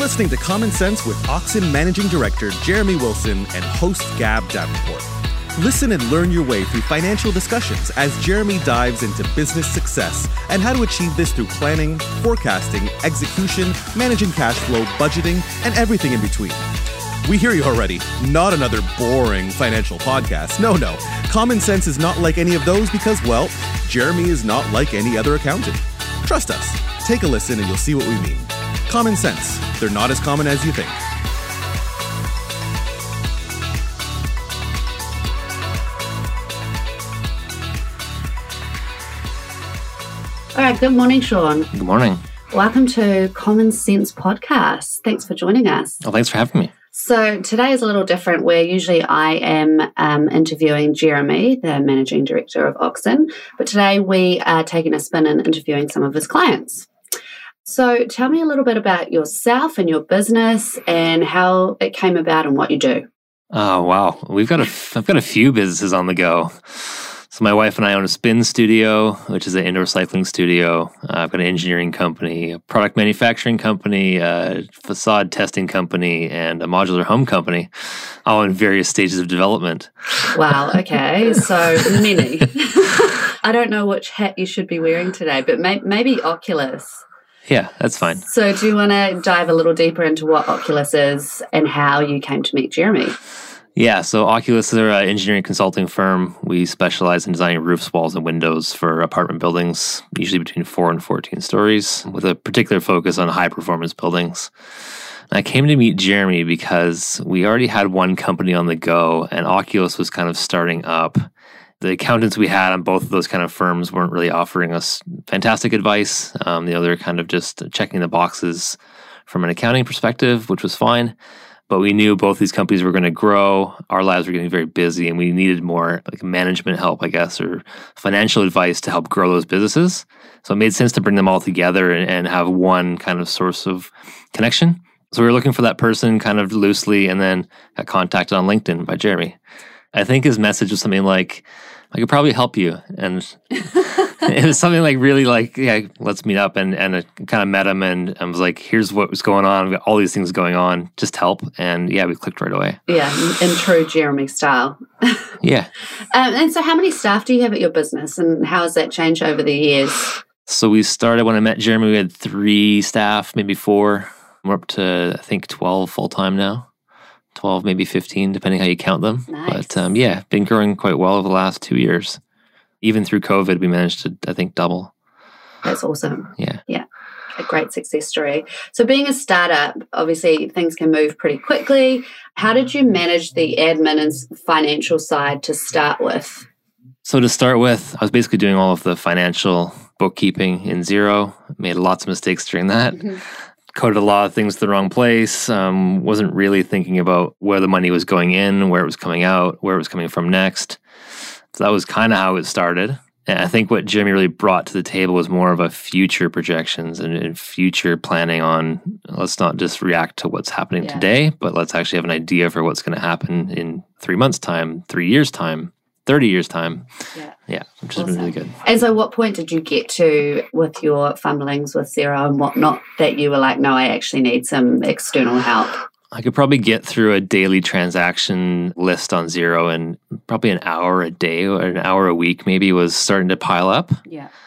Listening to Common Sense with Oxen Managing Director Jeremy Wilson and host Gab Davenport. Listen and learn your way through financial discussions as Jeremy dives into business success and how to achieve this through planning, forecasting, execution, managing cash flow, budgeting, and everything in between. We hear you already. Not another boring financial podcast. No, no. Common sense is not like any of those because, well, Jeremy is not like any other accountant. Trust us. Take a listen and you'll see what we mean. Common sense. They're not as common as you think. All right, good morning, Shawn. Good morning. Welcome to Common Sense Podcast. Thanks for joining us. Well, thanks for having me. So, today is a little different where usually I am um, interviewing Jeremy, the managing director of Oxen, but today we are taking a spin and interviewing some of his clients. So, tell me a little bit about yourself and your business and how it came about and what you do. Oh wow, we've got a I've got a few businesses on the go. So my wife and I own a spin studio, which is an indoor cycling studio. Uh, I've got an engineering company, a product manufacturing company, a facade testing company, and a modular home company, all in various stages of development. Wow. Okay. So many. I don't know which hat you should be wearing today, but may- maybe Oculus. Yeah, that's fine. So, do you want to dive a little deeper into what Oculus is and how you came to meet Jeremy? Yeah, so Oculus is our uh, engineering consulting firm. We specialize in designing roofs, walls, and windows for apartment buildings, usually between 4 and 14 stories, with a particular focus on high performance buildings. I came to meet Jeremy because we already had one company on the go, and Oculus was kind of starting up. The accountants we had on both of those kind of firms weren't really offering us fantastic advice. Um, you know, they're kind of just checking the boxes from an accounting perspective, which was fine but we knew both these companies were going to grow. Our lives were getting very busy, and we needed more like management help, I guess, or financial advice to help grow those businesses. So it made sense to bring them all together and, and have one kind of source of connection. So we were looking for that person kind of loosely, and then got contacted on LinkedIn by Jeremy. I think his message was something like, I could probably help you. And it was something like really like, yeah, let's meet up. And, and I kind of met him and I was like, here's what was going on. We got all these things going on. Just help. And yeah, we clicked right away. Yeah, in true Jeremy style. yeah. Um, and so, how many staff do you have at your business and how has that changed over the years? So, we started when I met Jeremy, we had three staff, maybe four. We're up to, I think, 12 full time now. 12, maybe 15, depending how you count them. Nice. But um, yeah, been growing quite well over the last two years. Even through COVID, we managed to, I think, double. That's awesome. Yeah. Yeah. A great success story. So, being a startup, obviously things can move pretty quickly. How did you manage the admin and financial side to start with? So, to start with, I was basically doing all of the financial bookkeeping in Xero. Made lots of mistakes during that. Mm-hmm coded a lot of things to the wrong place. Um, wasn't really thinking about where the money was going in, where it was coming out, where it was coming from next. So that was kind of how it started. And I think what Jimmy really brought to the table was more of a future projections and, and future planning on let's not just react to what's happening yeah. today, but let's actually have an idea for what's going to happen in three months' time, three years' time, 30 years' time. Yeah. Yeah, which awesome. has been really good. And so, what point did you get to with your fumblings with Xero and whatnot that you were like, no, I actually need some external help? I could probably get through a daily transaction list on Xero and probably an hour a day or an hour a week maybe was starting to pile up. Yeah.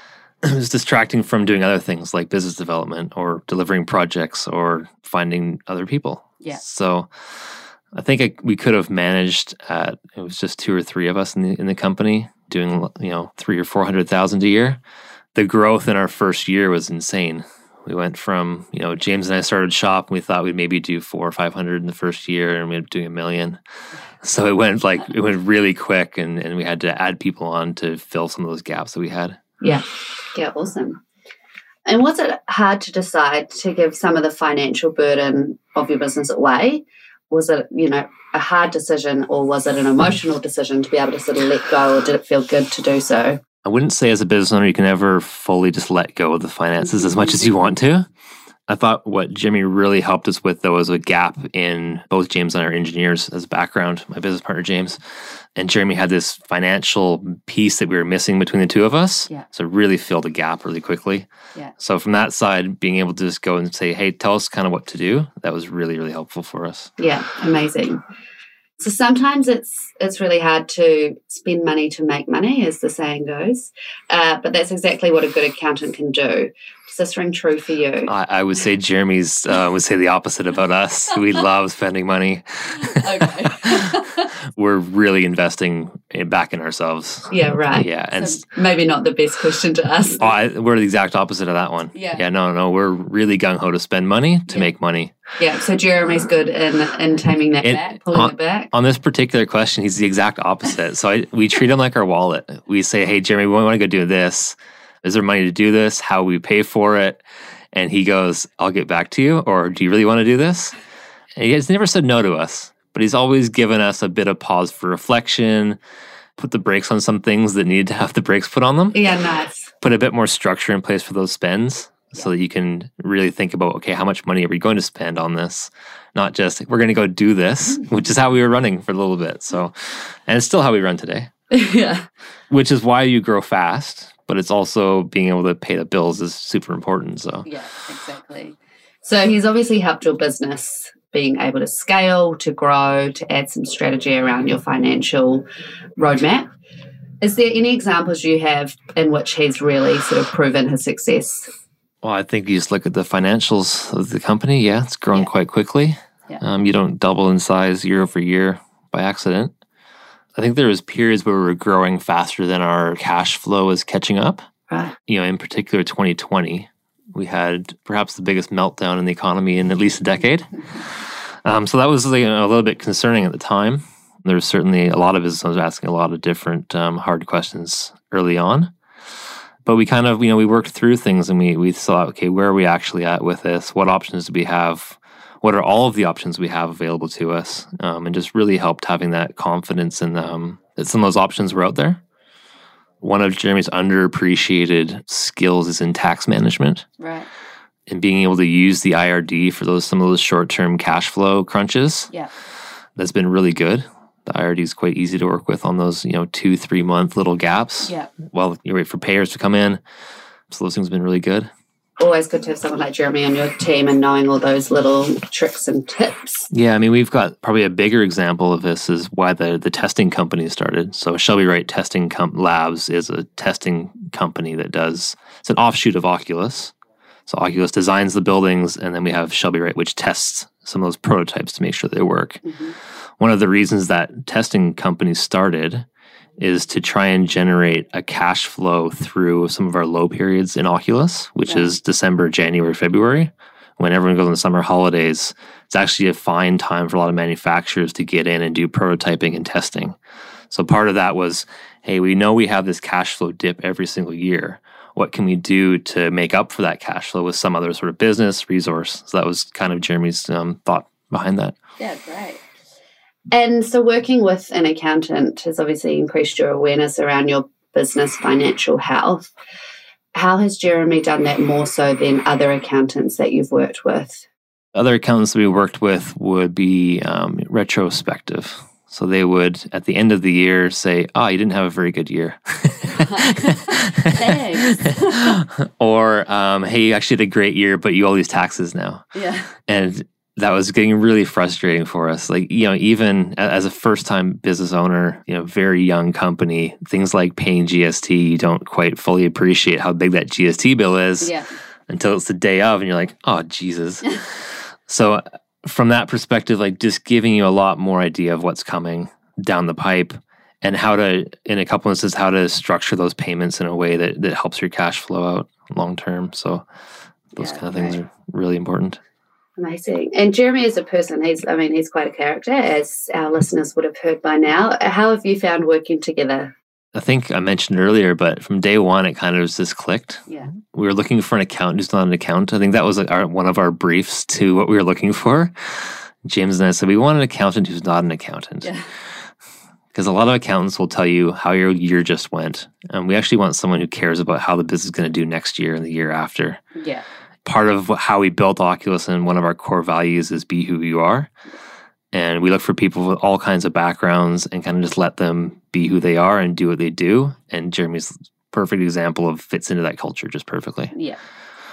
It was distracting from doing other things like business development or delivering projects or finding other people. Yeah. So I think I, we could have managed at it was just two or three of us in the in the company doing you know three or four hundred thousand a year. The growth in our first year was insane. We went from, you know, James and I started shop and we thought we'd maybe do four or 500 in the first year and we ended up doing a million. So it went like, it went really quick and, and we had to add people on to fill some of those gaps that we had. Yeah. Yeah. Awesome. And was it hard to decide to give some of the financial burden of your business away? Was it, you know, a hard decision or was it an emotional decision to be able to sort of let go or did it feel good to do so? I wouldn't say as a business owner you can ever fully just let go of the finances as much as you want to. I thought what Jimmy really helped us with, though, was a gap in both James and our engineers as background, my business partner, James. And Jeremy had this financial piece that we were missing between the two of us. Yeah. So really filled the gap really quickly. Yeah. So from that side, being able to just go and say, hey, tell us kind of what to do, that was really, really helpful for us. Yeah, amazing. So sometimes it's it's really hard to spend money to make money, as the saying goes. Uh, but that's exactly what a good accountant can do. Does this ring true for you? I, I would say Jeremy's uh, would say the opposite about us. We love spending money. okay. We're really investing back in ourselves. yeah, right. Yeah, and So maybe not the best question to ask. Oh, I, we're the exact opposite of that one. Yeah. Yeah. No, no, we're really gung ho to spend money to Yeah. make money. Yeah, so Jeremy's good in in taming that It- back, pulling on- it back. On this particular question, he's the exact opposite. so I, we treat him like our wallet. We say, "Hey, Jeremy, we want to go do this. Is there money to do this? How we pay for it?" And he goes, "I'll get back to you." Or, "Do you really want to do this?" And he has never said no to us, but he's always given us a bit of pause for reflection. Put the brakes on some things that needed to have the brakes put on them. Yeah, nice. put a bit more structure in place for those spends so that you can really think about okay how much money are we going to spend on this not just we're going to go do this which is how we were running for a little bit so and it's still how we run today yeah. which is why you grow fast but it's also being able to pay the bills is super important so Yeah, exactly. So he's obviously helped your business being able to scale, to grow, to add some strategy around your financial roadmap. Is there any examples you have in which he's really sort of proven his success? Well i think you just look at the financials of the company yeah it's grown Yeah. quite quickly Yeah. um, you don't double in size year over year by accident i think there was periods where we were growing faster than our cash flow was catching up Right. you know, in particular 2020, we had perhaps the biggest meltdown in the economy in at least a decade. Um, so that was like, a little bit concerning at the time. There was certainly a lot of business businesses asking a lot of different um, hard questions early on. But we kind of, you know, we worked through things and we we thought, okay, where are we actually at with this? What options do we have? What are all of the options we have available to us? Um, and just really helped having that confidence in um, that some of those options were out there. One of Jeremy's underappreciated skills is in tax management Right. and being able to use the IRD for those some of those short-term cash flow crunches. Yeah. That's been really good. The IRD is quite easy to work with on those, you know, two, three month little gaps. Yeah. While you wait for payers to come in. So those things have been really good. Always good to have someone like Jeremy on your team and knowing all those little tricks and tips. Yeah, I mean, we've got probably a bigger example of this is why the the testing company started. So Shelby Wright Testing Com- Labs is a testing company that does it's an offshoot of Oculus. So Oculus designs the buildings, and then we have Shelby Wright, which tests some of those prototypes to make sure they work. Mm-hmm. One of the reasons that testing companies started is to try and generate a cash flow through some of our low periods in Oculus, which Yeah. is December, January, February, when everyone goes on the summer holidays. It's actually a fine time for a lot of manufacturers to get in and do prototyping and testing. So part of that was, hey, we know we have this cash flow dip every single year. What can we do to make up for that cash flow with some other sort of business resource? So that was kind of Jeremy's um, thought behind that. Yeah, great. And so, working with an accountant has obviously increased your awareness around your business financial health. How has Jeremy done that more so than other accountants that you've worked with? Other accountants that we worked with would be um, retrospective. So they would, at the end of the year, say, "Oh, you didn't have a very good year," or um, "Hey, you actually had a great year, but you owe these taxes now." Yeah. and that was getting really frustrating for us like you know even as a first time business owner you know very young company things like paying gst you don't quite fully appreciate how big that gst bill is Yeah. until it's the day of and you're like oh jesus so from that perspective like just giving you a lot more idea of what's coming down the pipe and how to in a couple instances how to structure those payments in a way that, that helps your cash flow out long term so those Yeah, kind of things right. are really important Amazing. And Jeremy is a person, he's, I mean, he's quite a character, as our listeners would have heard by now. How have you found working together? I think I mentioned earlier, but from day one, it kind of just clicked. Yeah. We were looking for an accountant who's not an accountant. I think that was like our, one of our briefs to what we were looking for. James and I said, we want an accountant who's not an accountant. Yeah. Because a lot of accountants will tell you how your year just went. And we actually want someone who cares about how the business is going to do next year and the year after. Yeah. part of how we built Oculus and one of our core values is be who you are. And we look for people with all kinds of backgrounds and kind of just let them be who they are and do what they do. And Jeremy's perfect example of fits into that culture just perfectly. Yeah.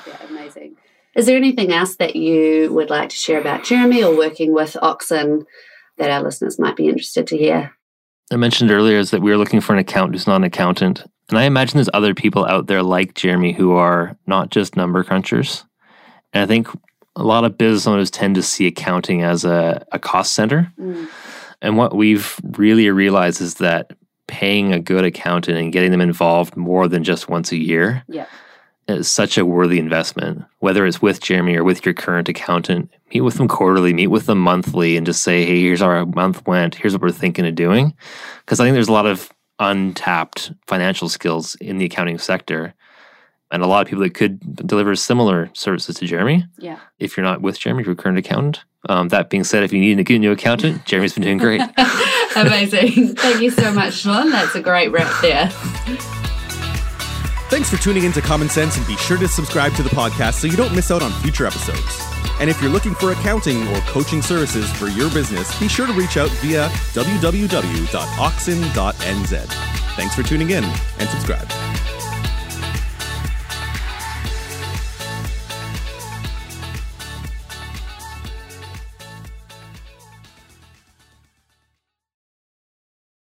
Yeah, amazing. Is there anything else that you would like to share about Jeremy or working with Oxen that our listeners might be interested to hear? I mentioned earlier is that we are looking for an accountant who's not an accountant. And I imagine there's other people out there like Jeremy who are not just number crunchers. And I think a lot of business owners tend to see accounting as a, a cost center. Mm. And what we've really realized is that paying a good accountant and getting them involved more than just once a year yeah. is such a worthy investment. Whether it's with Jeremy or with your current accountant, meet with them quarterly, meet with them monthly, and just say, hey, here's how our month went. Here's what we're thinking of doing. Because I think there's a lot of untapped financial skills in the accounting sector and a lot of people that could deliver similar services to Jeremy. Yeah. If you're not with Jeremy, your current accountant. Um, that being said, if you need a new accountant, Jeremy's been doing great. Amazing. Thank you so much, Shawn. That's a great wrap there. Thanks for tuning in to Common Sense and be sure to subscribe to the podcast so you don't miss out on future episodes. And if you're looking for accounting or coaching services for your business, be sure to reach out via www.oxen.nz. Thanks for tuning in and subscribe.